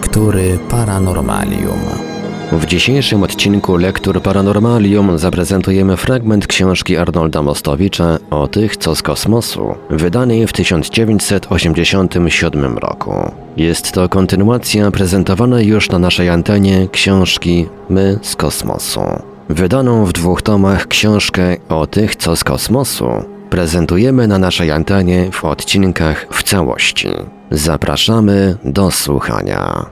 Lektury Paranormalium. W dzisiejszym odcinku Lektur Paranormalium zaprezentujemy fragment książki Arnolda Mostowicza o tych, co z kosmosu, wydanej w 1987 roku. Jest to kontynuacja prezentowanej już na naszej antenie książki My z kosmosu. Wydaną w dwóch tomach książkę o tych, co z kosmosu prezentujemy na naszej antenie w odcinkach w całości. Zapraszamy do słuchania.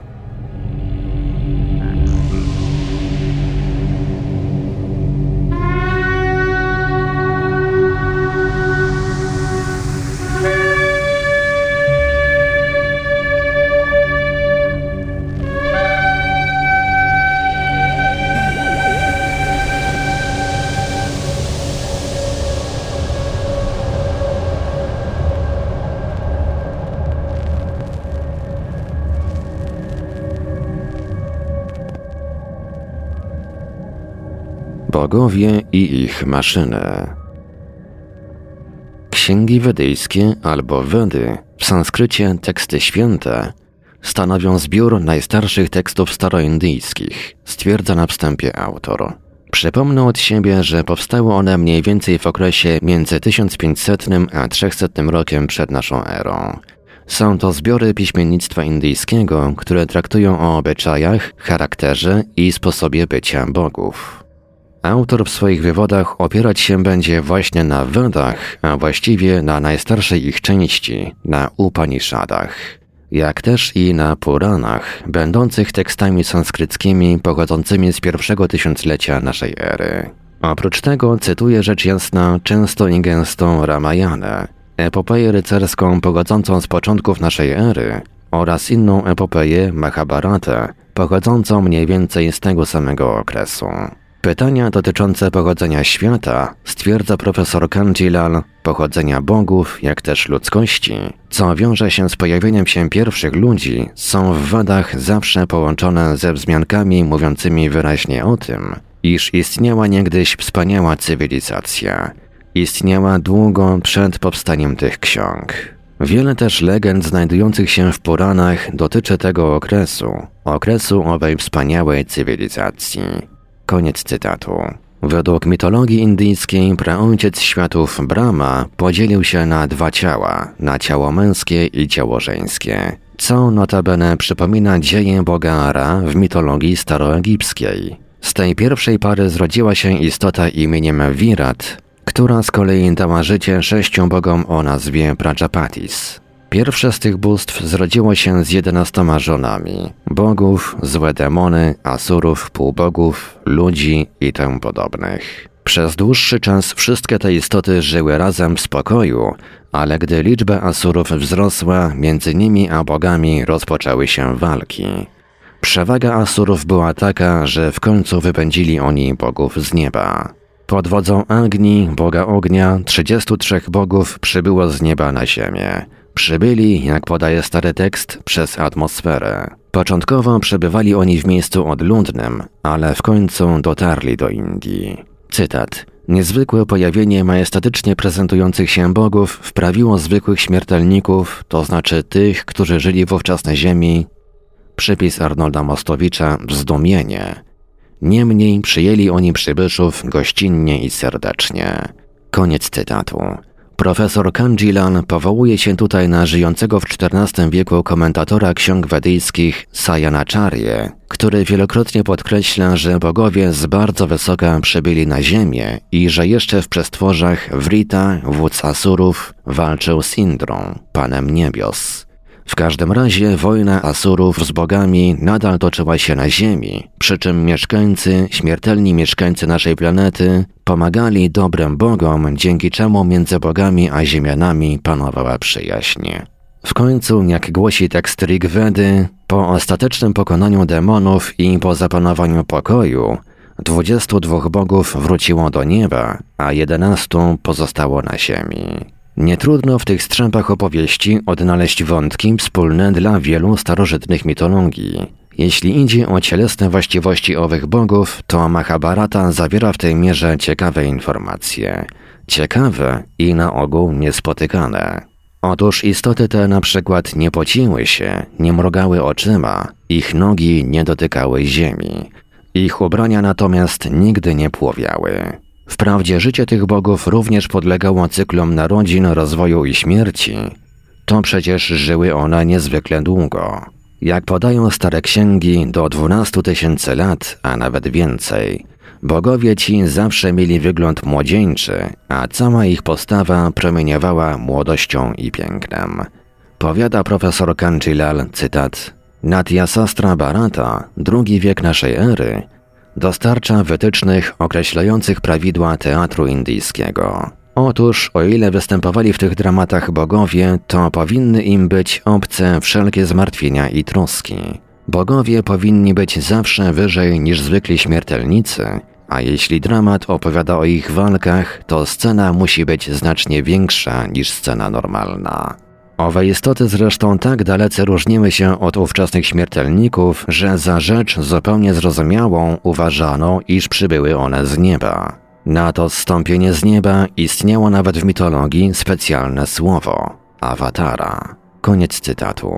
I ich maszyny. Księgi wedyjskie albo Wedy, w sanskrycie teksty święte, stanowią zbiór najstarszych tekstów staroindyjskich, stwierdza na wstępie autor. Przypomnę od siebie, że powstały one mniej więcej w okresie między 1500 a 300 rokiem przed naszą erą. Są to zbiory piśmiennictwa indyjskiego, które traktują o obyczajach, charakterze i sposobie bycia bogów. Autor w swoich wywodach opierać się będzie właśnie na Wedach, a właściwie na najstarszej ich części, na Upanishadach, jak też i na Puranach, będących tekstami sanskryckimi pochodzącymi z pierwszego tysiąclecia naszej ery. Oprócz tego cytuje rzecz jasna często i gęsto Ramayanę, epopeję rycerską pochodzącą z początków naszej ery oraz inną epopeję Mahabharatę, pochodzącą mniej więcej z tego samego okresu. Pytania dotyczące pochodzenia świata, stwierdza profesor Kanjilal, pochodzenia bogów, jak też ludzkości, co wiąże się z pojawieniem się pierwszych ludzi, są w wadach zawsze połączone ze wzmiankami mówiącymi wyraźnie o tym, iż istniała niegdyś wspaniała cywilizacja. Istniała długo przed powstaniem tych ksiąg. Wiele też legend znajdujących się w Puranach dotyczy tego okresu, okresu owej wspaniałej cywilizacji. Koniec cytatu. Według mitologii indyjskiej praojciec światów Brahma podzielił się na dwa ciała, na ciało męskie i ciało żeńskie, co notabene przypomina dzieje boga Ara w mitologii staroegipskiej. Z tej pierwszej pary zrodziła się istota imieniem Virat, która z kolei dała życie sześciu bogom o nazwie Prajapatis. Pierwsze z tych bóstw zrodziło się z jedenastoma żonami. Bogów, złe demony, asurów, półbogów, ludzi i tym podobnych. Przez dłuższy czas wszystkie te istoty żyły razem w spokoju, ale gdy liczba asurów wzrosła, między nimi a bogami rozpoczęły się walki. Przewaga asurów była taka, że w końcu wypędzili oni bogów z nieba. Pod wodzą Agni, boga ognia, 33 bogów przybyło z nieba na ziemię. Przybyli, jak podaje stary tekst, przez atmosferę. Początkowo przebywali oni w miejscu odludnym, ale w końcu dotarli do Indii. Cytat. Niezwykłe pojawienie majestatycznie prezentujących się bogów wprawiło zwykłych śmiertelników, to znaczy tych, którzy żyli wówczas na ziemi, przypis Arnolda Mostowicza, w zdumienie. Niemniej przyjęli oni przybyszów gościnnie i serdecznie. Koniec cytatu. Profesor Kanjilan powołuje się tutaj na żyjącego w XIV wieku komentatora ksiąg wedyjskich Sayanacharya, który wielokrotnie podkreśla, że bogowie z bardzo wysoka przybyli na ziemię i że jeszcze w przestworzach Writa, wódz Asurów, walczył z Indrą, panem niebios. W każdym razie wojna Asurów z bogami nadal toczyła się na Ziemi, przy czym mieszkańcy, śmiertelni mieszkańcy naszej planety, pomagali dobrym bogom, dzięki czemu między bogami a ziemianami panowała przyjaźń. W końcu, jak głosi tekst Rigvedy, po ostatecznym pokonaniu demonów i po zapanowaniu pokoju, 22 bogów wróciło do nieba, a 11 pozostało na ziemi. Nie trudno w tych strzępach opowieści odnaleźć wątki wspólne dla wielu starożytnych mitologii. Jeśli idzie o cielesne właściwości owych bogów, to Mahabharata zawiera w tej mierze ciekawe informacje. Ciekawe i na ogół niespotykane. Otóż istoty te na przykład nie pociły się, nie mrogały oczyma, ich nogi nie dotykały ziemi. Ich ubrania natomiast nigdy nie płowiały. Wprawdzie życie tych bogów również podlegało cyklom narodzin, rozwoju i śmierci, to przecież żyły one niezwykle długo. Jak podają stare księgi, do 12 tysięcy lat, a nawet więcej. Bogowie ci zawsze mieli wygląd młodzieńczy, a cała ich postawa promieniowała młodością i pięknem. Powiada profesor Kanchilal, cytat, Natya Sastra Bharata, drugi wiek naszej ery, dostarcza wytycznych określających prawidła teatru indyjskiego. Otóż, o ile występowali w tych dramatach bogowie, to powinny im być obce wszelkie zmartwienia i troski. Bogowie powinni być zawsze wyżej niż zwykli śmiertelnicy, a jeśli dramat opowiada o ich walkach, to scena musi być znacznie większa niż scena normalna. Owe istoty zresztą tak dalece różniły się od ówczesnych śmiertelników, że za rzecz zupełnie zrozumiałą uważano, iż przybyły one z nieba. Na to zstąpienie z nieba istniało nawet w mitologii specjalne słowo awatara. Koniec cytatu.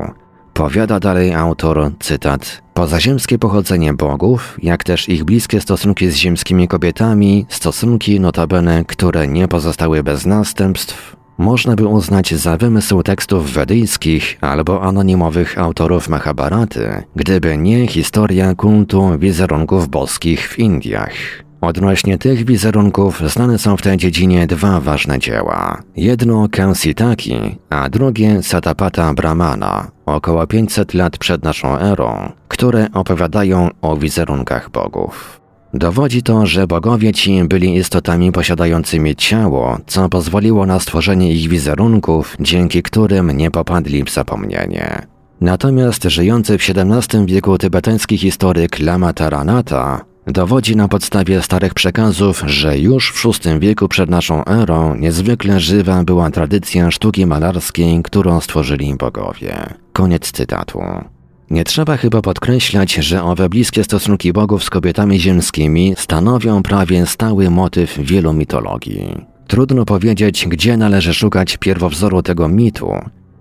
Powiada dalej autor, cytat, Pozaziemskie pochodzenie bogów, jak też ich bliskie stosunki z ziemskimi kobietami, stosunki notabene, które nie pozostały bez następstw, można by uznać za wymysł tekstów wedyjskich albo anonimowych autorów Mahabharaty, gdyby nie historia kultu wizerunków boskich w Indiach. Odnośnie tych wizerunków znane są w tej dziedzinie dwa ważne dzieła. Jedno Kansitaki, a drugie Satapata Brahmana, około 500 lat przed naszą erą, które opowiadają o wizerunkach bogów. Dowodzi to, że bogowie ci byli istotami posiadającymi ciało, co pozwoliło na stworzenie ich wizerunków, dzięki którym nie popadli w zapomnienie. Natomiast żyjący w XVII wieku tybetański historyk Lama Taranata Dowodzi na podstawie starych przekazów, że już w VI wieku przed naszą erą niezwykle żywa była tradycja sztuki malarskiej, którą stworzyli bogowie. Koniec cytatu. Nie trzeba chyba podkreślać, że owe bliskie stosunki bogów z kobietami ziemskimi stanowią prawie stały motyw wielu mitologii. Trudno powiedzieć, gdzie należy szukać pierwowzoru tego mitu.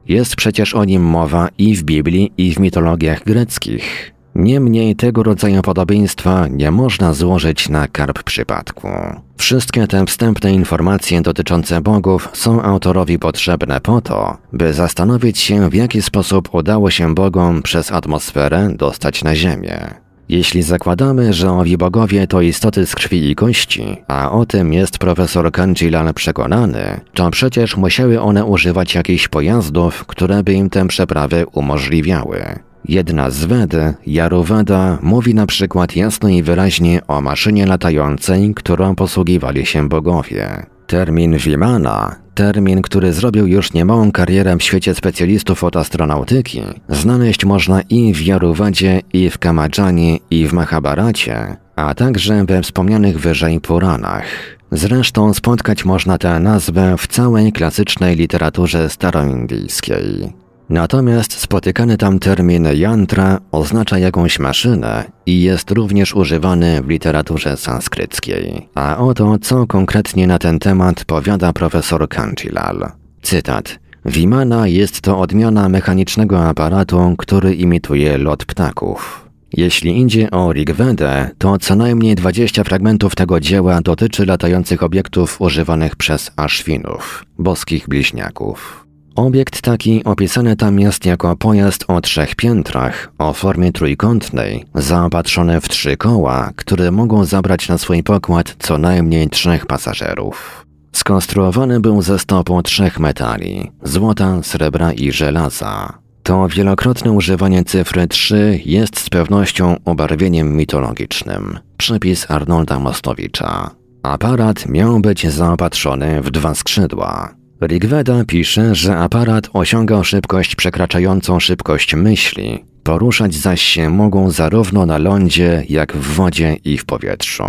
Jest przecież o nim mowa i w Biblii, i w mitologiach greckich. Niemniej tego rodzaju podobieństwa nie można złożyć na karb przypadku. Wszystkie te wstępne informacje dotyczące bogów są autorowi potrzebne po to, by zastanowić się w jaki sposób udało się bogom przez atmosferę dostać na Ziemię. Jeśli zakładamy, że owi bogowie to istoty z krwi i kości, a o tym jest profesor Kanjilan przekonany, to przecież musiały one używać jakichś pojazdów, które by im tę przeprawę umożliwiały. Jedna z Wed, Jarowada, mówi na przykład jasno i wyraźnie o maszynie latającej, którą posługiwali się bogowie. Termin Vimana, termin, który zrobił już niemałą karierę w świecie specjalistów od astronautyki, znaleźć można i w Jarowadzie, i w Kamadżanie, i w Mahabharacie, a także we wspomnianych wyżej Puranach. Zresztą spotkać można tę nazwę w całej klasycznej literaturze staroindyjskiej. Natomiast spotykany tam termin yantra oznacza jakąś maszynę i jest również używany w literaturze sanskryckiej. A oto co konkretnie na ten temat powiada profesor Kanchilal. Cytat. Vimana jest to odmiana mechanicznego aparatu, który imituje lot ptaków. Jeśli idzie o Rigvedę, to co najmniej 20 fragmentów tego dzieła dotyczy latających obiektów używanych przez Ashwinów, boskich bliźniaków. Obiekt taki opisany tam jest jako pojazd o trzech piętrach, o formie trójkątnej, zaopatrzony w trzy koła, które mogą zabrać na swój pokład co najmniej trzech pasażerów. Skonstruowany był ze stopu trzech metali złota, srebra i żelaza. To wielokrotne używanie cyfry 3 jest z pewnością ubarwieniem mitologicznym. Przepis Arnolda Mostowicza. Aparat miał być zaopatrzony w dwa skrzydła. Rigveda pisze, że aparat osiągał szybkość przekraczającą szybkość myśli. Poruszać zaś się mogą zarówno na lądzie, jak w wodzie i w powietrzu.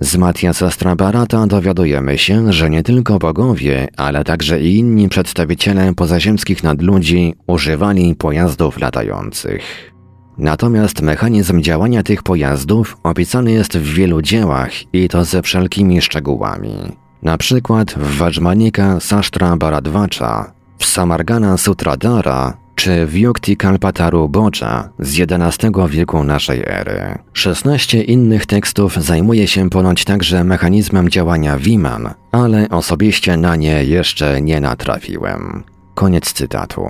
Z Matiasa Strabarata dowiadujemy się, że nie tylko bogowie, ale także i inni przedstawiciele pozaziemskich nadludzi używali pojazdów latających. Natomiast mechanizm działania tych pojazdów opisany jest w wielu dziełach i to ze wszelkimi szczegółami. Na przykład w Vajmanika Sashtra Bharadvacha, w Samargana Sutradhara czy Vyukti Kalpataru Boja z XI wieku naszej ery. 16 innych tekstów zajmuje się ponoć także mechanizmem działania Viman, ale osobiście na nie jeszcze nie natrafiłem. Koniec cytatu.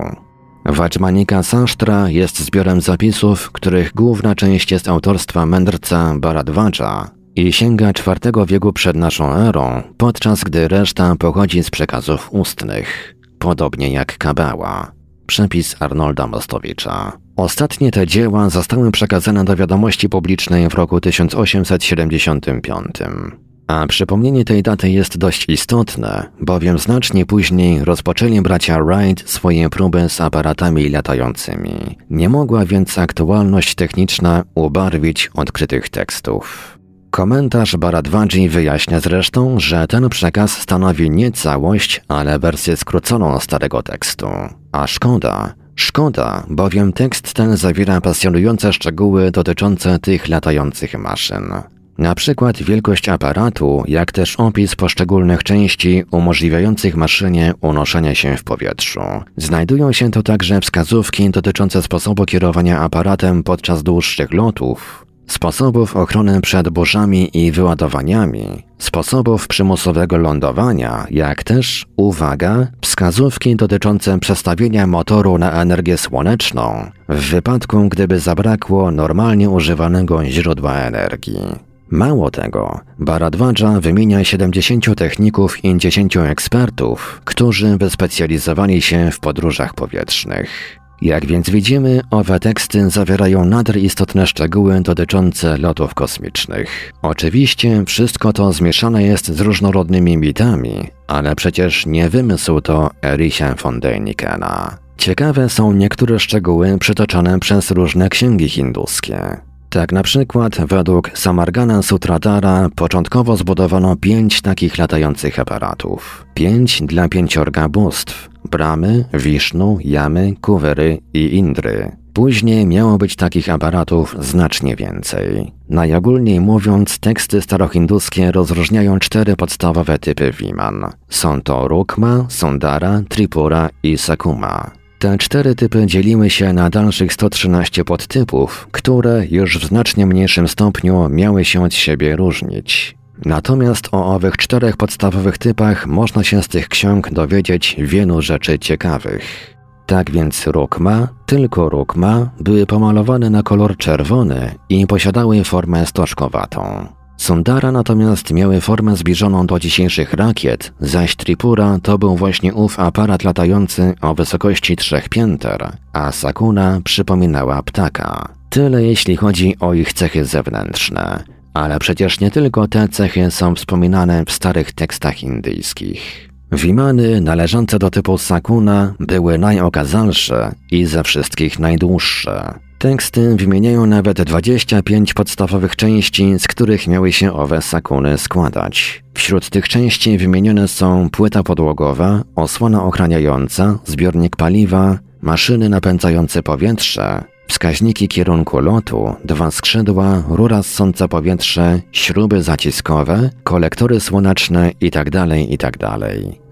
Vajmanika Sashtra jest zbiorem zapisów, których główna część jest autorstwa mędrca Bharadwaja i sięga IV wieku przed naszą erą, podczas gdy reszta pochodzi z przekazów ustnych, podobnie jak Kabała. Przepis Arnolda Mostowicza. Ostatnie te dzieła zostały przekazane do wiadomości publicznej w roku 1875. A przypomnienie tej daty jest dość istotne, bowiem znacznie później rozpoczęli bracia Wright swoje próby z aparatami latającymi. Nie mogła więc aktualność techniczna ubarwić odkrytych tekstów. Komentarz Baradwadzi wyjaśnia zresztą, że ten przekaz stanowi nie całość, ale wersję skróconą starego tekstu. A szkoda, szkoda, bowiem tekst ten zawiera pasjonujące szczegóły dotyczące tych latających maszyn. Na przykład wielkość aparatu, jak też opis poszczególnych części umożliwiających maszynie unoszenie się w powietrzu. Znajdują się tu także wskazówki dotyczące sposobu kierowania aparatem podczas dłuższych lotów, sposobów ochrony przed burzami i wyładowaniami, sposobów przymusowego lądowania, jak też, uwaga, wskazówki dotyczące przestawienia motoru na energię słoneczną w wypadku, gdyby zabrakło normalnie używanego źródła energii. Mało tego, Baradwadża wymienia 70 techników i 10 ekspertów, którzy wyspecjalizowali się w podróżach powietrznych. Jak więc widzimy, owe teksty zawierają nader istotne szczegóły dotyczące lotów kosmicznych. Oczywiście wszystko to zmieszane jest z różnorodnymi mitami, ale przecież nie wymysł to Erisia von Dänikena. Ciekawe są niektóre szczegóły przytoczone przez różne księgi hinduskie. Tak na przykład według Samargana Sutradara początkowo zbudowano pięć takich latających aparatów. Pięć dla pięciorga bóstw – Bramy, Wisznu, Jamy, Kuwery i Indry. Później miało być takich aparatów znacznie więcej. Najogólniej mówiąc, teksty starohinduskie rozróżniają cztery podstawowe typy Viman. Są to Rukma, Sundara, Tripura i Sakuma. Te cztery typy dzieliły się na dalszych 113 podtypów, które już w znacznie mniejszym stopniu miały się od siebie różnić. Natomiast o owych czterech podstawowych typach można się z tych ksiąg dowiedzieć wielu rzeczy ciekawych. Tak więc rukma, tylko rukma, były pomalowane na kolor czerwony i posiadały formę stożkowatą. Sundara natomiast miały formę zbliżoną do dzisiejszych rakiet, zaś Tripura to był właśnie ów aparat latający o wysokości trzech pięter, a Sakuna przypominała ptaka. Tyle jeśli chodzi o ich cechy zewnętrzne. Ale przecież nie tylko te cechy są wspominane w starych tekstach indyjskich. Wimany należące do typu Sakuna były najokazalsze i ze wszystkich najdłuższe. Teksty wymieniają nawet 25 podstawowych części, z których miały się owe sakuny składać. Wśród tych części wymienione są płyta podłogowa, osłona ochraniająca, zbiornik paliwa, maszyny napędzające powietrze, Wskaźniki kierunku lotu, dwa skrzydła, rura ssąca powietrze, śruby zaciskowe, kolektory słoneczne itd. Tak itd. Tak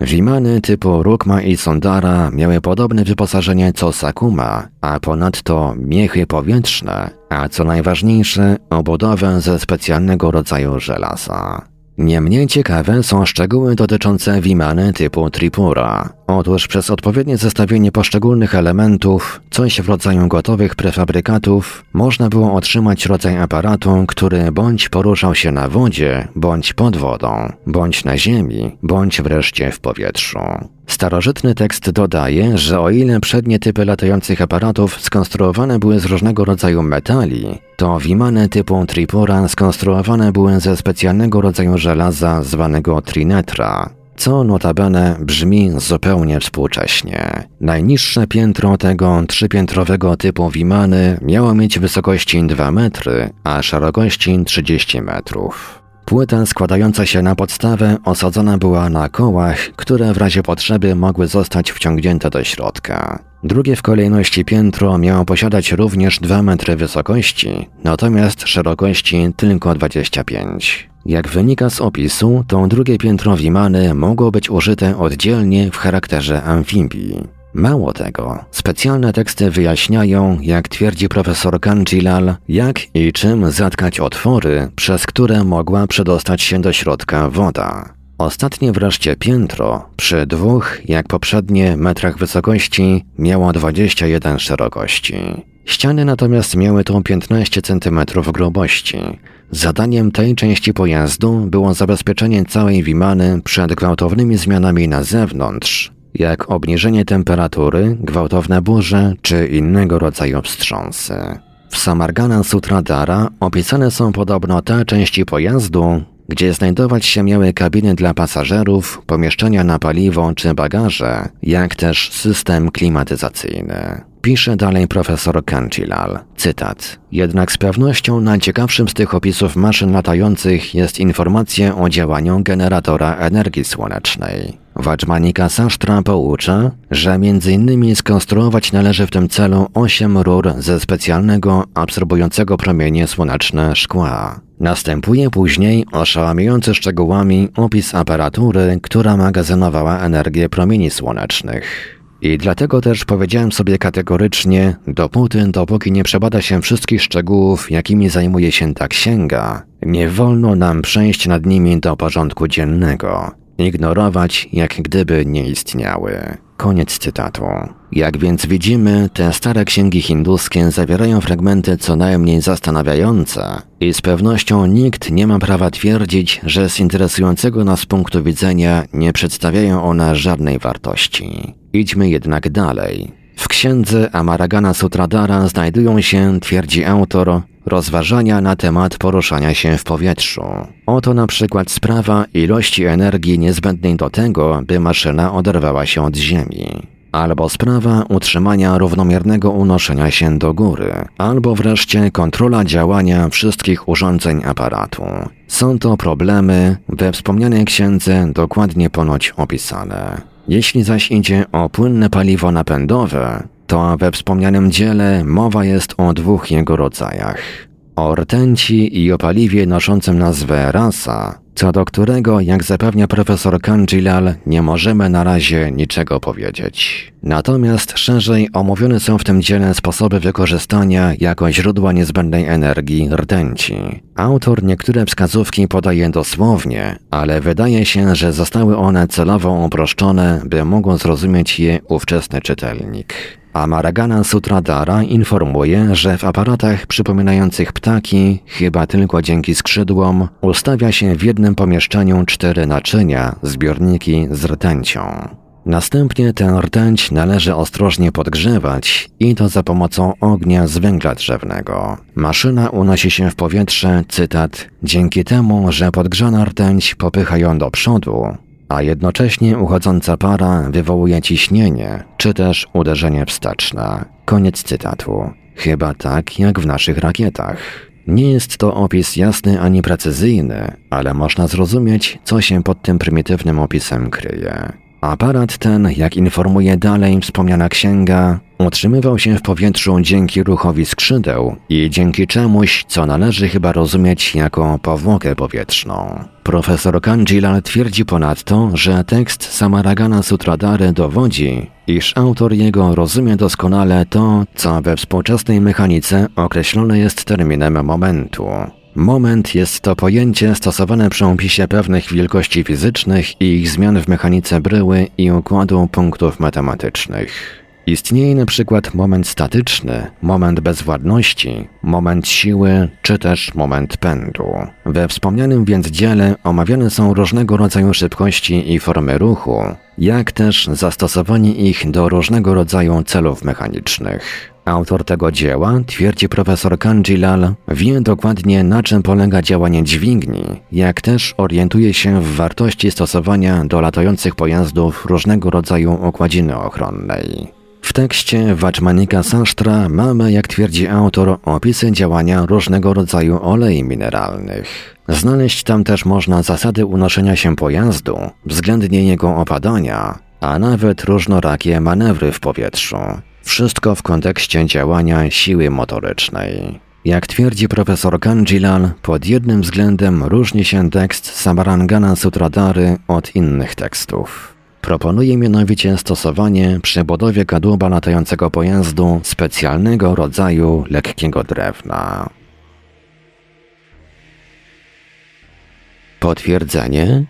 Wimany typu Rukma i Sondara miały podobne wyposażenie co Sakuma, a ponadto miechy powietrzne, a co najważniejsze obudowę ze specjalnego rodzaju żelaza. Niemniej ciekawe są szczegóły dotyczące Wimany typu Tripura. Otóż przez odpowiednie zestawienie poszczególnych elementów, coś w rodzaju gotowych prefabrykatów, można było otrzymać rodzaj aparatu, który bądź poruszał się na wodzie, bądź pod wodą, bądź na ziemi, bądź wreszcie w powietrzu. Starożytny tekst dodaje, że o ile przednie typy latających aparatów skonstruowane były z różnego rodzaju metali, to wimany typu Tripura skonstruowane były ze specjalnego rodzaju żelaza zwanego trinetra, co notabene brzmi zupełnie współcześnie. Najniższe piętro tego trzypiętrowego typu wimany miało mieć wysokości 2 metry, a szerokości 30 metrów. Płyta składająca się na podstawę osadzona była na kołach, które w razie potrzeby mogły zostać wciągnięte do środka. Drugie w kolejności piętro miało posiadać również 2 metry wysokości, natomiast szerokości tylko 25. Jak wynika z opisu, to drugie piętro Wimany mogło być użyte oddzielnie w charakterze amfibii. Mało tego, specjalne teksty wyjaśniają, jak twierdzi profesor Kanjilal, jak i czym zatkać otwory, przez które mogła przedostać się do środka woda. Ostatnie wreszcie piętro, przy dwóch, jak poprzednie, metrach wysokości, miało 21 szerokości. Ściany natomiast miały tą 15 cm grubości. Zadaniem tej części pojazdu było zabezpieczenie całej Wimany przed gwałtownymi zmianami na zewnątrz, jak obniżenie temperatury, gwałtowne burze czy innego rodzaju wstrząsy. W Samargana Sutradara opisane są podobno te części pojazdu, gdzie znajdować się miały kabiny dla pasażerów, pomieszczenia na paliwo czy bagaże, jak też system klimatyzacyjny. Pisze dalej profesor Kanchilal, cytat. Jednak z pewnością najciekawszym z tych opisów maszyn latających jest informacja o działaniu generatora energii słonecznej. Wajmanika Sasztra poucza, że innymi skonstruować należy w tym celu osiem rur ze specjalnego, absorbującego promienie słoneczne szkła. Następuje później oszałamiający szczegółami opis aparatury, która magazynowała energię promieni słonecznych. I dlatego też powiedziałem sobie kategorycznie, dopóty, dopóki nie przebada się wszystkich szczegółów, jakimi zajmuje się ta księga, nie wolno nam przejść nad nimi do porządku dziennego, ignorować jak gdyby nie istniały. Koniec cytatu. Jak więc widzimy, te stare księgi hinduskie zawierają fragmenty co najmniej zastanawiające i z pewnością nikt nie ma prawa twierdzić, że z interesującego nas punktu widzenia nie przedstawiają one żadnej wartości. Idźmy jednak dalej. W księdze Amaragana Sutradara znajdują się, twierdzi autor, rozważania na temat poruszania się w powietrzu. Oto na przykład sprawa ilości energii niezbędnej do tego, by maszyna oderwała się od Ziemi. Albo sprawa utrzymania równomiernego unoszenia się do góry, albo wreszcie kontrola działania wszystkich urządzeń aparatu. Są to problemy we wspomnianej księdze dokładnie ponoć opisane. Jeśli zaś idzie o płynne paliwo napędowe, to we wspomnianym dziele mowa jest o dwóch jego rodzajach. O rtęci i o paliwie noszącym nazwę rasa, co do którego, jak zapewnia profesor Kanjilal, nie możemy na razie niczego powiedzieć. Natomiast szerzej omówione są w tym dziele sposoby wykorzystania jako źródła niezbędnej energii rtęci. Autor niektóre wskazówki podaje dosłownie, ale wydaje się, że zostały one celowo uproszczone, by mógł zrozumieć je ówczesny czytelnik. Amaragana Sutradara informuje, że w aparatach przypominających ptaki, chyba tylko dzięki skrzydłom, ustawia się w jednym pomieszczeniu cztery naczynia, zbiorniki z rtęcią. Następnie tę rtęć należy ostrożnie podgrzewać i to za pomocą ognia z węgla drzewnego. Maszyna unosi się w powietrze, cytat, dzięki temu, że podgrzana rtęć popycha ją do przodu, a jednocześnie uchodząca para wywołuje ciśnienie, czy też uderzenie wsteczne. Koniec cytatu. Chyba tak jak w naszych rakietach. Nie jest to opis jasny ani precyzyjny, ale można zrozumieć, co się pod tym prymitywnym opisem kryje. Aparat ten, jak informuje dalej wspomniana księga, utrzymywał się w powietrzu dzięki ruchowi skrzydeł i dzięki czemuś, co należy chyba rozumieć jako powłokę powietrzną. Profesor Kanjilal twierdzi ponadto, że tekst Samaragana Sutradary dowodzi, iż autor jego rozumie doskonale to, co we współczesnej mechanice określone jest terminem momentu. Moment jest to pojęcie stosowane przy opisie pewnych wielkości fizycznych i ich zmian w mechanice bryły i układu punktów matematycznych. Istnieje na przykład moment statyczny, moment bezwładności, moment siły czy też moment pędu. We wspomnianym więc dziele omawiane są różnego rodzaju szybkości i formy ruchu, jak też zastosowanie ich do różnego rodzaju celów mechanicznych. Autor tego dzieła, twierdzi profesor Kanjilal, wie dokładnie na czym polega działanie dźwigni, jak też orientuje się w wartości stosowania do latających pojazdów różnego rodzaju okładziny ochronnej. Tekście Vajmanika Sasztra mamy, jak twierdzi autor, opisy działania różnego rodzaju olei mineralnych. Znaleźć tam też można zasady unoszenia się pojazdu, względnie jego opadania, a nawet różnorakie manewry w powietrzu. Wszystko w kontekście działania siły motorycznej. Jak twierdzi profesor Kanjilal, pod jednym względem różni się tekst Samarangana Sutradary od innych tekstów. Proponuje mianowicie stosowanie przy budowie kadłuba latającego pojazdu specjalnego rodzaju lekkiego drewna. Potwierdzenie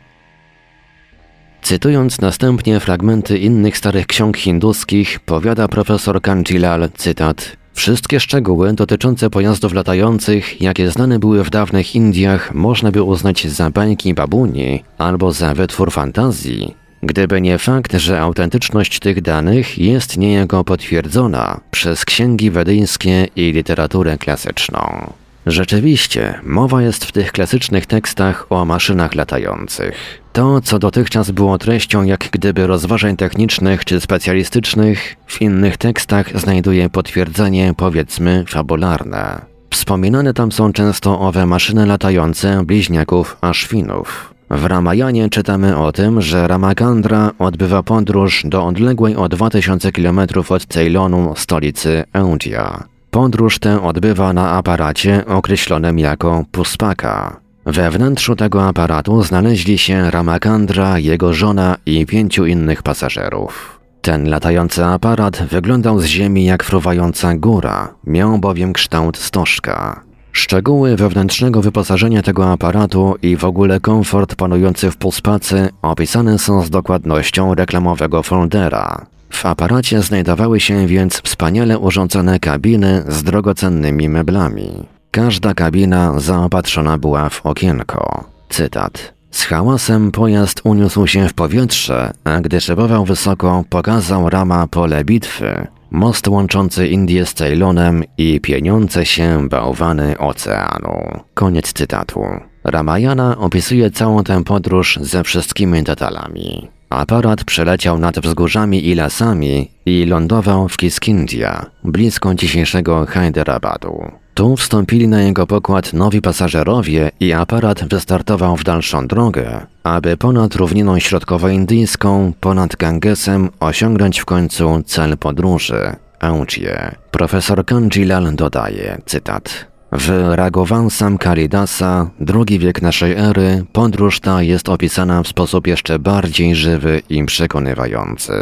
Cytując następnie fragmenty innych starych ksiąg hinduskich, powiada profesor Kanjilal, cytat Wszystkie szczegóły dotyczące pojazdów latających, jakie znane były w dawnych Indiach, można by uznać za bańki babuni albo za wytwór fantazji, gdyby nie fakt, że autentyczność tych danych jest niejako potwierdzona przez księgi wedyjskie i literaturę klasyczną. Rzeczywiście, mowa jest w tych klasycznych tekstach o maszynach latających. To, co dotychczas było treścią jak gdyby rozważań technicznych czy specjalistycznych, w innych tekstach znajduje potwierdzenie, powiedzmy, fabularne. Wspominane tam są często owe maszyny latające bliźniaków Ashwinów. W Ramayanie czytamy o tym, że Ramakandra odbywa podróż do odległej o 2000 km od Ceylonu stolicy Eundia. Podróż tę odbywa na aparacie określonym jako Puspaka. We wnętrzu tego aparatu znaleźli się Ramakandra, jego żona i pięciu innych pasażerów. Ten latający aparat wyglądał z ziemi jak fruwająca góra, miał bowiem kształt stożka. Szczegóły wewnętrznego wyposażenia tego aparatu i w ogóle komfort panujący w puspacy opisane są z dokładnością reklamowego foldera. W aparacie znajdowały się więc wspaniale urządzone kabiny z drogocennymi meblami. Każda kabina zaopatrzona była w okienko. Cytat. Z hałasem pojazd uniósł się w powietrze, a gdy szybował wysoko, pokazał rama pole bitwy, most łączący Indię z Ceylonem i pieniące się bałwany oceanu. Koniec cytatu. Ramayana opisuje całą tę podróż ze wszystkimi detalami. Aparat przeleciał nad wzgórzami i lasami i lądował w Kiskindia, blisko dzisiejszego Hyderabadu. Tu wstąpili na jego pokład nowi pasażerowie i aparat wystartował w dalszą drogę, aby ponad równiną środkowoindyjską, ponad Gangesem osiągnąć w końcu cel podróży – Auchie. Profesor Kanjilal dodaje, cytat w Raghuvansam Kalidasa, drugi wiek naszej ery, podróż ta jest opisana w sposób jeszcze bardziej żywy i przekonywający.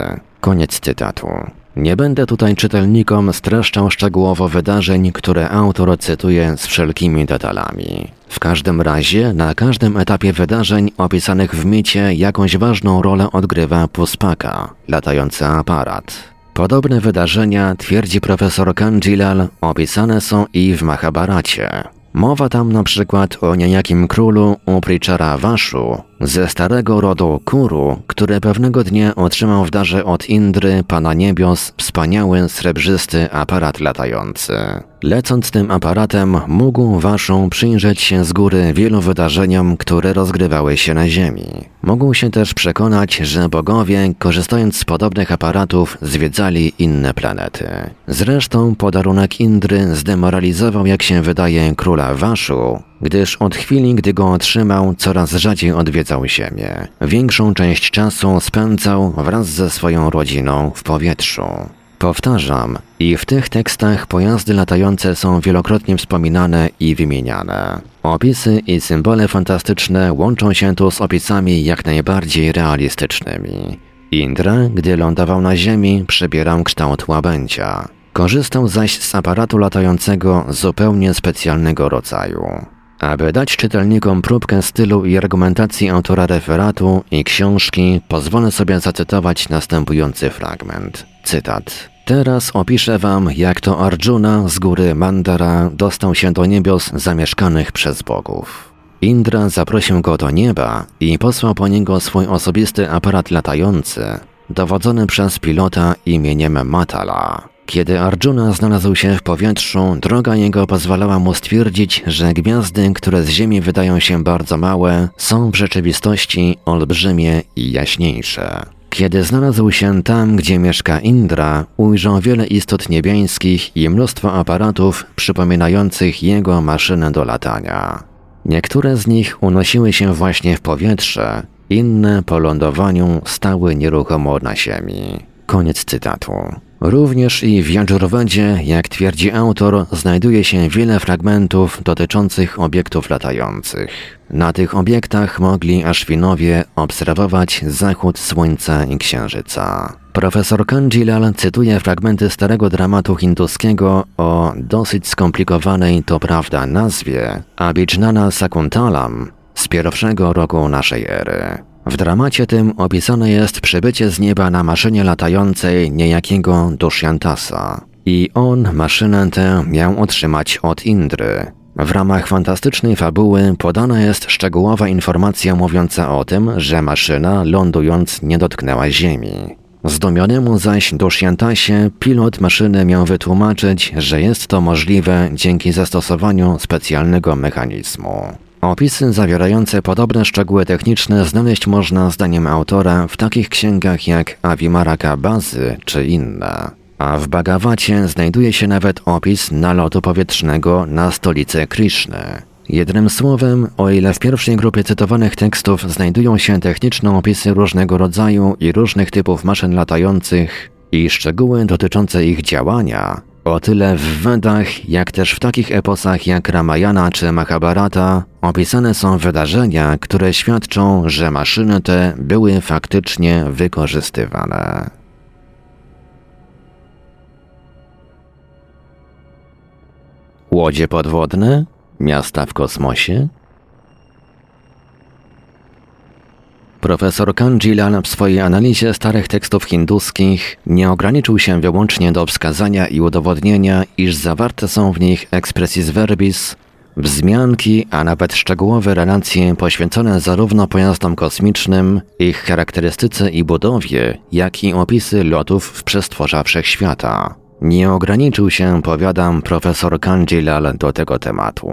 Koniec cytatu. Nie będę tutaj czytelnikom streszczał szczegółowo wydarzeń, które autor cytuje z wszelkimi detalami. W każdym razie, na każdym etapie wydarzeń opisanych w micie jakąś ważną rolę odgrywa Puspaka, latający aparat. Podobne wydarzenia, twierdzi profesor Kanjilal, opisane są i w Mahabharacie. Mowa tam na przykład o niejakim królu Uprichara Vashu ze starego rodu Kuru, który pewnego dnia otrzymał w darze od Indry, pana niebios, wspaniały srebrzysty aparat latający. Lecąc tym aparatem, mógł Waszą przyjrzeć się z góry wielu wydarzeniom, które rozgrywały się na Ziemi. Mógł się też przekonać, że bogowie, korzystając z podobnych aparatów, zwiedzali inne planety. Zresztą podarunek Indry zdemoralizował, jak się wydaje, króla Waszu, gdyż od chwili, gdy go otrzymał, coraz rzadziej odwiedzał Ziemię. Większą część czasu spędzał wraz ze swoją rodziną w powietrzu. Powtarzam, i w tych tekstach pojazdy latające są wielokrotnie wspominane i wymieniane. Opisy i symbole fantastyczne łączą się tu z opisami jak najbardziej realistycznymi. Indra, gdy lądował na ziemi, przybierał kształt łabędzia. Korzystał zaś z aparatu latającego zupełnie specjalnego rodzaju. Aby dać czytelnikom próbkę stylu i argumentacji autora referatu i książki, pozwolę sobie zacytować następujący fragment. Cytat. Teraz opiszę wam, jak to Arjuna z góry Mandara dostał się do niebios zamieszkanych przez bogów. Indra zaprosił go do nieba i posłał po niego swój osobisty aparat latający, dowodzony przez pilota imieniem Matala. Kiedy Arjuna znalazł się w powietrzu, droga jego pozwalała mu stwierdzić, że gwiazdy, które z Ziemi wydają się bardzo małe, są w rzeczywistości olbrzymie i jaśniejsze. Kiedy znalazł się tam, gdzie mieszka Indra, ujrzał wiele istot niebiańskich i mnóstwo aparatów przypominających jego maszynę do latania. Niektóre z nich unosiły się właśnie w powietrze, inne po lądowaniu stały nieruchomo na ziemi. Koniec cytatu. Również i w Jadżurwedzie, jak twierdzi autor, znajduje się wiele fragmentów dotyczących obiektów latających. Na tych obiektach mogli Aszwinowie obserwować zachód Słońca i Księżyca. Profesor Kanjilal cytuje fragmenty starego dramatu hinduskiego o dosyć skomplikowanej, to prawda, nazwie Abhijnana Sakuntalam z pierwszego roku naszej ery. W dramacie tym opisane jest przybycie z nieba na maszynie latającej niejakiego Dushyantasa. I on maszynę tę miał otrzymać od Indry. W ramach fantastycznej fabuły podana jest szczegółowa informacja mówiąca o tym, że maszyna lądując nie dotknęła ziemi. Zdumionemu zaś Dushyantasie pilot maszyny miał wytłumaczyć, że jest to możliwe dzięki zastosowaniu specjalnego mechanizmu. Opisy zawierające podobne szczegóły techniczne znaleźć można zdaniem autora w takich księgach jak Avimaraka Bazy czy inne. A w Bhagavacie znajduje się nawet opis nalotu powietrznego na stolicę Krishny. Jednym słowem, o ile w pierwszej grupie cytowanych tekstów znajdują się techniczne opisy różnego rodzaju i różnych typów maszyn latających i szczegóły dotyczące ich działania, o tyle w Wedach, jak też w takich eposach jak Ramayana czy Mahabharata, opisane są wydarzenia, które świadczą, że maszyny te były faktycznie wykorzystywane. Łodzie podwodne? Miasta w kosmosie? Profesor Kanjilan w swojej analizie starych tekstów hinduskich nie ograniczył się wyłącznie do wskazania i udowodnienia, iż zawarte są w nich expressis verbis, wzmianki, a nawet szczegółowe relacje poświęcone zarówno pojazdom kosmicznym, ich charakterystyce i budowie, jak i opisy lotów w przestworza wszechświata. Nie ograniczył się, powiadam, profesor Kanjilal do tego tematu.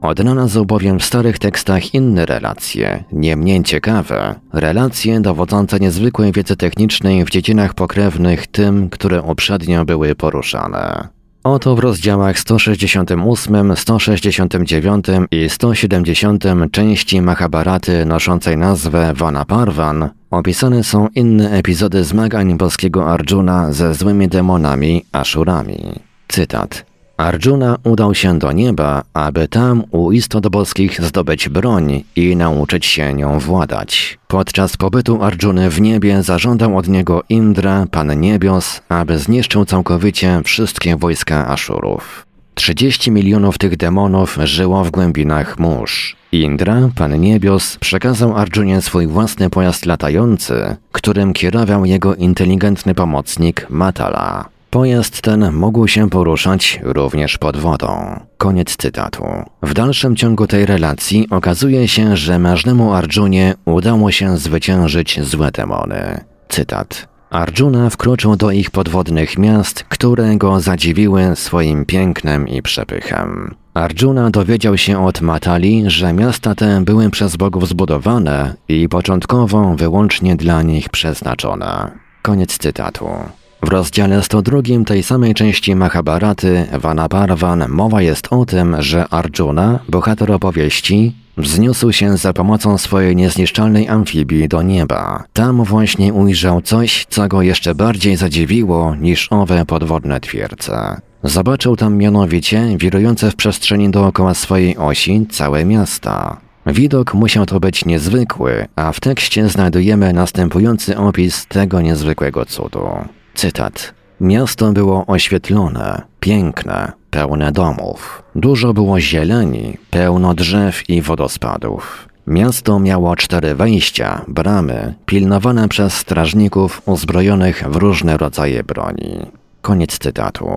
Odnalazł bowiem w starych tekstach inne relacje, nie mniej ciekawe, relacje dowodzące niezwykłej wiedzy technicznej w dziedzinach pokrewnych tym, które uprzednio były poruszane. Oto w rozdziałach 168, 169 i 170 części Mahabharaty noszącej nazwę Vanaparvan opisane są inne epizody zmagań boskiego Arjuna ze złymi demonami Ashurami. Cytat. Arjuna udał się do nieba, aby tam u istot boskich zdobyć broń i nauczyć się nią władać. Podczas pobytu Arjuny w niebie zażądał od niego Indra, pan niebios, aby zniszczył całkowicie wszystkie wojska Aszurów. 30 milionów tych demonów żyło w głębinach mórz. Indra, pan niebios, przekazał Arjunie swój własny pojazd latający, którym kierował jego inteligentny pomocnik Matala. Pojazd ten mógł się poruszać również pod wodą. Koniec cytatu. W dalszym ciągu tej relacji okazuje się, że mażnemu Arjunie udało się zwyciężyć złe demony. Cytat. Arjuna wkroczył do ich podwodnych miast, które go zadziwiły swoim pięknem i przepychem. Arjuna dowiedział się od Matali, że miasta te były przez bogów zbudowane i początkowo wyłącznie dla nich przeznaczone. Koniec cytatu. W rozdziale 102 tej samej części Mahabharaty Vanaparvan mowa jest o tym, że Arjuna, bohater opowieści, wzniósł się za pomocą swojej niezniszczalnej amfibii do nieba. Tam właśnie ujrzał coś, co go jeszcze bardziej zadziwiło niż owe podwodne twierdze. Zobaczył tam mianowicie wirujące w przestrzeni dookoła swojej osi całe miasta. Widok musiał to być niezwykły, a w tekście znajdujemy następujący opis tego niezwykłego cudu. Cytat. Miasto było oświetlone, piękne, pełne domów. Dużo było zieleni, pełno drzew i wodospadów. Miasto miało cztery wejścia, bramy, pilnowane przez strażników uzbrojonych w różne rodzaje broni. Koniec cytatu.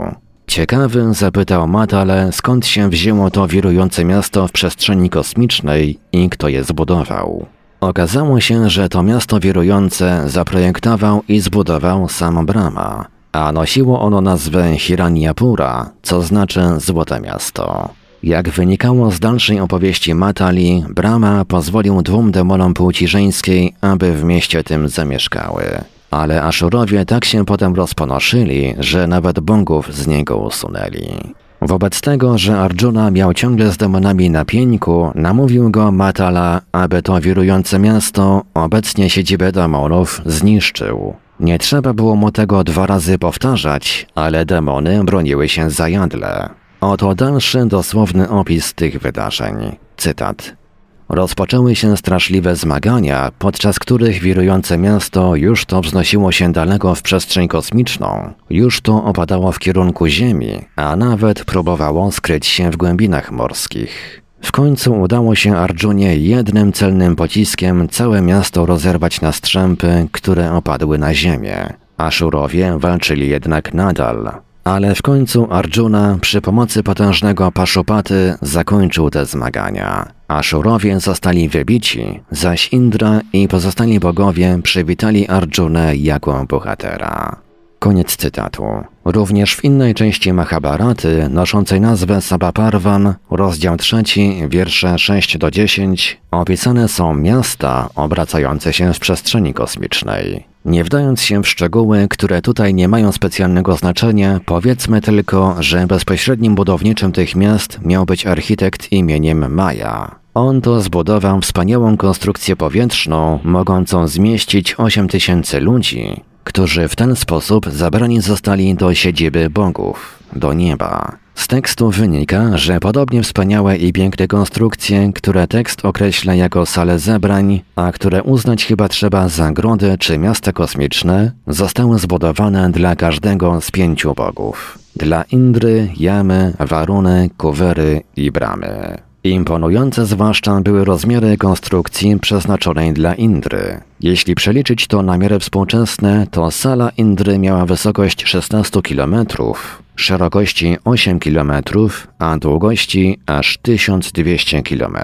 Ciekawy zapytał Matale, skąd się wzięło to wirujące miasto w przestrzeni kosmicznej i kto je zbudował. Okazało się, że to miasto wirujące zaprojektował i zbudował sam Brahma, a nosiło ono nazwę Hiranyapura, co znaczy Złote Miasto. Jak wynikało z dalszej opowieści Matali, Brahma pozwolił dwóm demonom płci żeńskiej, aby w mieście tym zamieszkały. Ale Aszurowie tak się potem rozponoszyli, że nawet bogów z niego usunęli. Wobec tego, że Arjuna miał ciągle z demonami na pieńku, namówił go Matala, aby to wirujące miasto, obecnie siedzibę demonów, zniszczył. Nie trzeba było mu tego dwa razy powtarzać, ale demony broniły się zajadle. Oto dalszy dosłowny opis tych wydarzeń. Cytat. Rozpoczęły się straszliwe zmagania, podczas których wirujące miasto już to wznosiło się daleko w przestrzeń kosmiczną, już to opadało w kierunku Ziemi, a nawet próbowało skryć się w głębinach morskich. W końcu udało się Arjunie jednym celnym pociskiem całe miasto rozerwać na strzępy, które opadły na ziemię. Aszurowie walczyli jednak nadal. Ale w końcu Arjuna przy pomocy potężnego Paszupaty zakończył te zmagania. Aszurowie zostali wybici, zaś Indra i pozostali bogowie przywitali Arjunę jako bohatera. Koniec cytatu. Również w innej części Mahabharaty, noszącej nazwę Sabaparvan, rozdział trzeci, wiersze 6 do 10, opisane są miasta obracające się w przestrzeni kosmicznej. Nie wdając się w szczegóły, które tutaj nie mają specjalnego znaczenia, powiedzmy tylko, że bezpośrednim budowniczym tych miast miał być architekt imieniem Maja. On to zbudował wspaniałą konstrukcję powietrzną, mogącą zmieścić 8 tysięcy ludzi, którzy w ten sposób zabrani zostali do siedziby bogów, do nieba. Z tekstu wynika, że podobnie wspaniałe i piękne konstrukcje, które tekst określa jako sale zebrań, a które uznać chyba trzeba za grody czy miasta kosmiczne, zostały zbudowane dla każdego z pięciu bogów. Dla Indry, Jamy, Waruny, Kuwery i Bramy. Imponujące zwłaszcza były rozmiary konstrukcji przeznaczonej dla Indry. Jeśli przeliczyć to na miary współczesne, to sala Indry miała wysokość 16 km, szerokości 8 km, a długości aż 1200 km.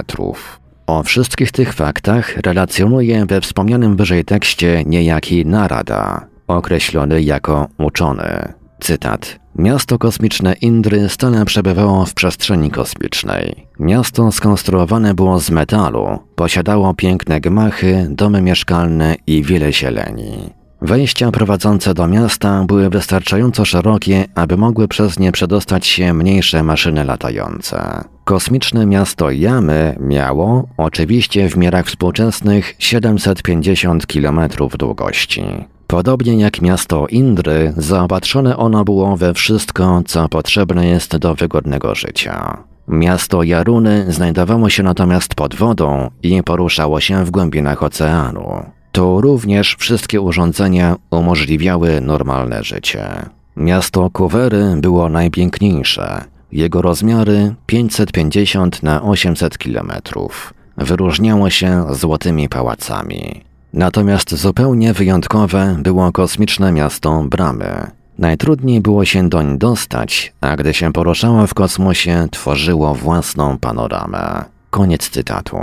O wszystkich tych faktach relacjonuje we wspomnianym wyżej tekście niejaki Narada, określony jako uczony. Cytat. Miasto kosmiczne Indry stale przebywało w przestrzeni kosmicznej. Miasto skonstruowane było z metalu, posiadało piękne gmachy, domy mieszkalne i wiele zieleni. Wejścia prowadzące do miasta były wystarczająco szerokie, aby mogły przez nie przedostać się mniejsze maszyny latające. Kosmiczne miasto Jamy miało, oczywiście w miarach współczesnych, 750 km długości. Podobnie jak miasto Indry, zaopatrzone ono było we wszystko, co potrzebne jest do wygodnego życia. Miasto Jaruny znajdowało się natomiast pod wodą i poruszało się w głębinach oceanu. Tu również wszystkie urządzenia umożliwiały normalne życie. Miasto Kuwery było najpiękniejsze. Jego rozmiary 550 na 800 kilometrów. Wyróżniało się złotymi pałacami. Natomiast zupełnie wyjątkowe było kosmiczne miasto Bramy. Najtrudniej było się doń dostać, a gdy się poruszało w kosmosie, tworzyło własną panoramę. Koniec cytatu.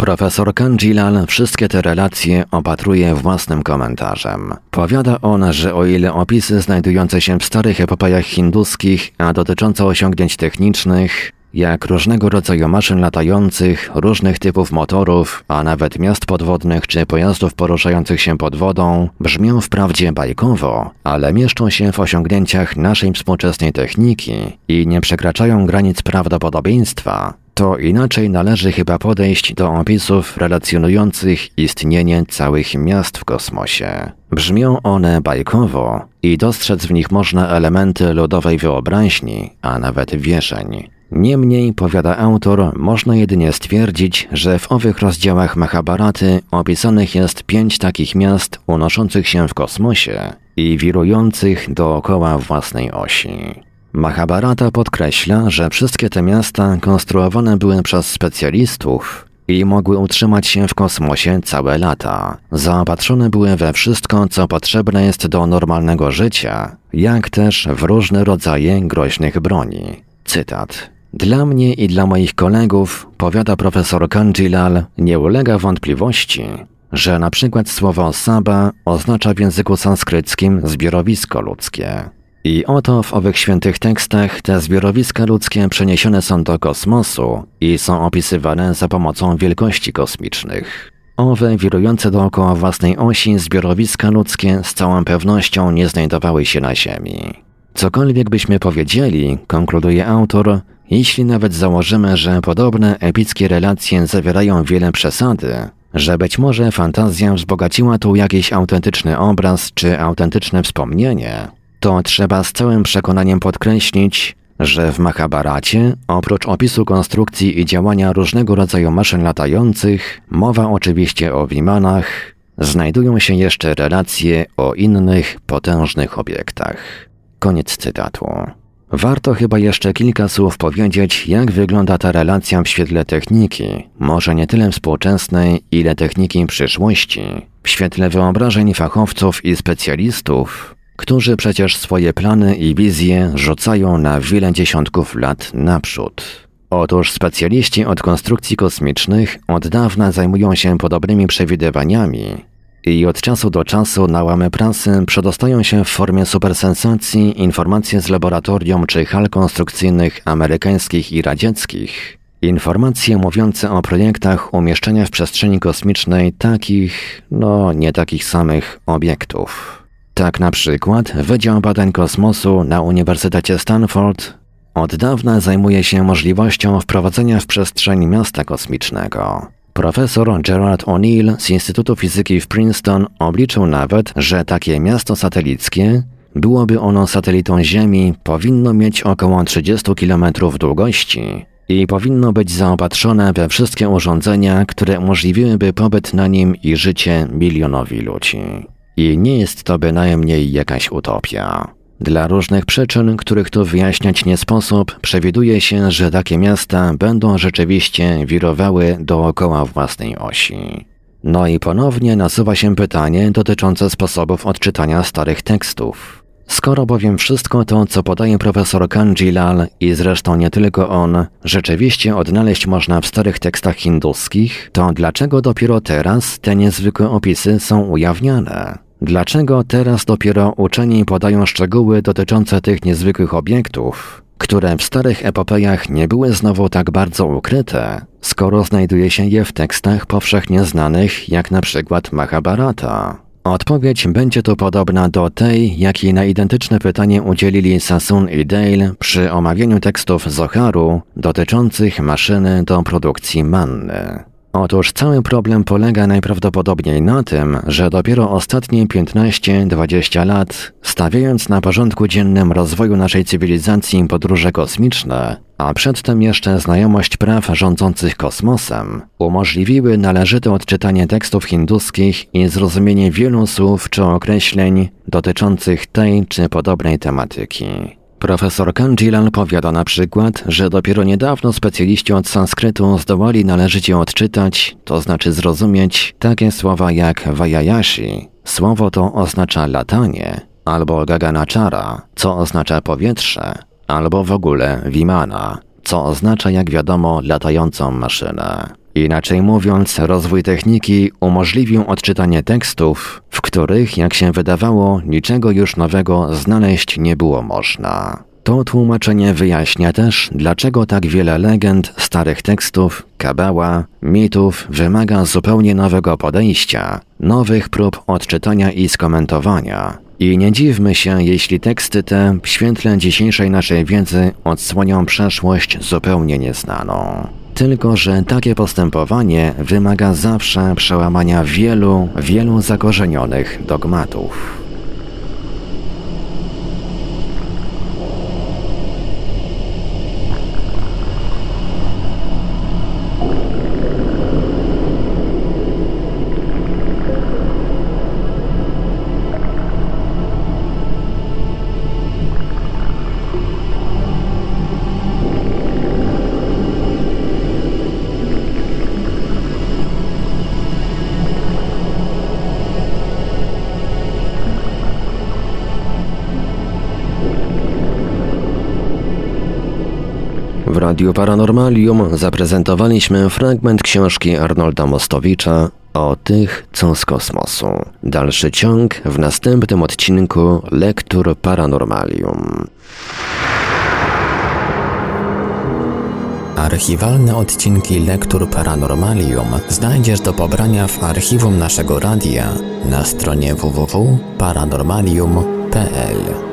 Profesor Kanjilal wszystkie te relacje opatruje własnym komentarzem. Powiada on, że o ile opisy znajdujące się w starych epopejach hinduskich, a dotyczące osiągnięć technicznych, jak różnego rodzaju maszyn latających, różnych typów motorów, a nawet miast podwodnych czy pojazdów poruszających się pod wodą, brzmią wprawdzie bajkowo, ale mieszczą się w osiągnięciach naszej współczesnej techniki i nie przekraczają granic prawdopodobieństwa, to inaczej należy chyba podejść do opisów relacjonujących istnienie całych miast w kosmosie. Brzmią one bajkowo i dostrzec w nich można elementy ludowej wyobraźni, a nawet wierzeń. Niemniej, powiada autor, można jedynie stwierdzić, że w owych rozdziałach Mahabharaty opisanych jest pięć takich miast unoszących się w kosmosie i wirujących dookoła własnej osi. Mahabharata podkreśla, że wszystkie te miasta konstruowane były przez specjalistów i mogły utrzymać się w kosmosie całe lata. Zaopatrzone były we wszystko, co potrzebne jest do normalnego życia, jak też w różne rodzaje groźnych broni. Cytat. Dla mnie i dla moich kolegów, powiada profesor Kanjilal, nie ulega wątpliwości, że na przykład słowo saba oznacza w języku sanskryckim zbiorowisko ludzkie. I oto w owych świętych tekstach te zbiorowiska ludzkie przeniesione są do kosmosu i są opisywane za pomocą wielkości kosmicznych. Owe wirujące dookoła własnej osi zbiorowiska ludzkie z całą pewnością nie znajdowały się na Ziemi. Cokolwiek byśmy powiedzieli, konkluduje autor, jeśli nawet założymy, że podobne epickie relacje zawierają wiele przesady, że być może fantazja wzbogaciła tu jakiś autentyczny obraz czy autentyczne wspomnienie, to trzeba z całym przekonaniem podkreślić, że w Mahabharacie, oprócz opisu konstrukcji i działania różnego rodzaju maszyn latających, mowa oczywiście o Wimanach, znajdują się jeszcze relacje o innych potężnych obiektach. Koniec cytatu. Warto chyba jeszcze kilka słów powiedzieć, jak wygląda ta relacja w świetle techniki, może nie tyle współczesnej, ile techniki przyszłości, w świetle wyobrażeń fachowców i specjalistów, którzy przecież swoje plany i wizje rzucają na wiele dziesiątków lat naprzód. Otóż specjaliści od konstrukcji kosmicznych od dawna zajmują się podobnymi przewidywaniami i od czasu do czasu na łamy prasy przedostają się w formie supersensacji informacje z laboratorium czy hal konstrukcyjnych amerykańskich i radzieckich. Informacje mówiące o projektach umieszczenia w przestrzeni kosmicznej takich, no nie takich samych obiektów. Tak na przykład Wydział Badań Kosmosu na Uniwersytecie Stanford od dawna zajmuje się możliwością wprowadzenia w przestrzeń miasta kosmicznego. Profesor Gerard O'Neill z Instytutu Fizyki w Princeton obliczył nawet, że takie miasto satelickie, byłoby ono satelitą Ziemi, powinno mieć około 30 km długości i powinno być zaopatrzone we wszystkie urządzenia, które umożliwiłyby pobyt na nim i życie milionowi ludzi. I nie jest to bynajmniej jakaś utopia. Dla różnych przyczyn, których tu wyjaśniać nie sposób, przewiduje się, że takie miasta będą rzeczywiście wirowały dookoła własnej osi. No i ponownie nasuwa się pytanie dotyczące sposobów odczytania starych tekstów. Skoro bowiem wszystko to, co podaje profesor Kanjilal i zresztą nie tylko on, rzeczywiście odnaleźć można w starych tekstach hinduskich, to dlaczego dopiero teraz te niezwykłe opisy są ujawniane? Dlaczego teraz dopiero uczeni podają szczegóły dotyczące tych niezwykłych obiektów, które w starych epopejach nie były znowu tak bardzo ukryte, skoro znajduje się je w tekstach powszechnie znanych, jak na przykład Mahabharata? Odpowiedź będzie tu podobna do tej, jakiej na identyczne pytanie udzielili Sassoon i Dale przy omawianiu tekstów Zoharu dotyczących maszyny do produkcji manny. Otóż cały problem polega najprawdopodobniej na tym, że dopiero ostatnie 15-20 lat, stawiając na porządku dziennym rozwoju naszej cywilizacji podróże kosmiczne, a przedtem jeszcze znajomość praw rządzących kosmosem, umożliwiły należyte odczytanie tekstów hinduskich i zrozumienie wielu słów czy określeń dotyczących tej czy podobnej tematyki. Profesor Kanjilan powiada na przykład, że dopiero niedawno specjaliści od sanskrytu zdołali należycie odczytać, to znaczy zrozumieć, takie słowa jak Vajayashi. Słowo to oznacza latanie, albo Gaganachara, co oznacza powietrze, albo w ogóle Vimana, co oznacza jak wiadomo latającą maszynę. Inaczej mówiąc, rozwój techniki umożliwił odczytanie tekstów, w których, jak się wydawało, niczego już nowego znaleźć nie było można. To tłumaczenie wyjaśnia też, dlaczego tak wiele legend, starych tekstów, kabała, mitów wymaga zupełnie nowego podejścia, nowych prób odczytania i skomentowania. I nie dziwmy się, jeśli teksty te w świetle dzisiejszej naszej wiedzy odsłonią przeszłość zupełnie nieznaną. Tylko, że takie postępowanie wymaga zawsze przełamania wielu, wielu zakorzenionych dogmatów. Radiu Paranormalium zaprezentowaliśmy fragment książki Arnolda Mostowicza o tych, co z kosmosu. Dalszy ciąg w następnym odcinku Lektur Paranormalium. Archiwalne odcinki Lektur Paranormalium znajdziesz do pobrania w archiwum naszego radia na stronie www.paranormalium.pl.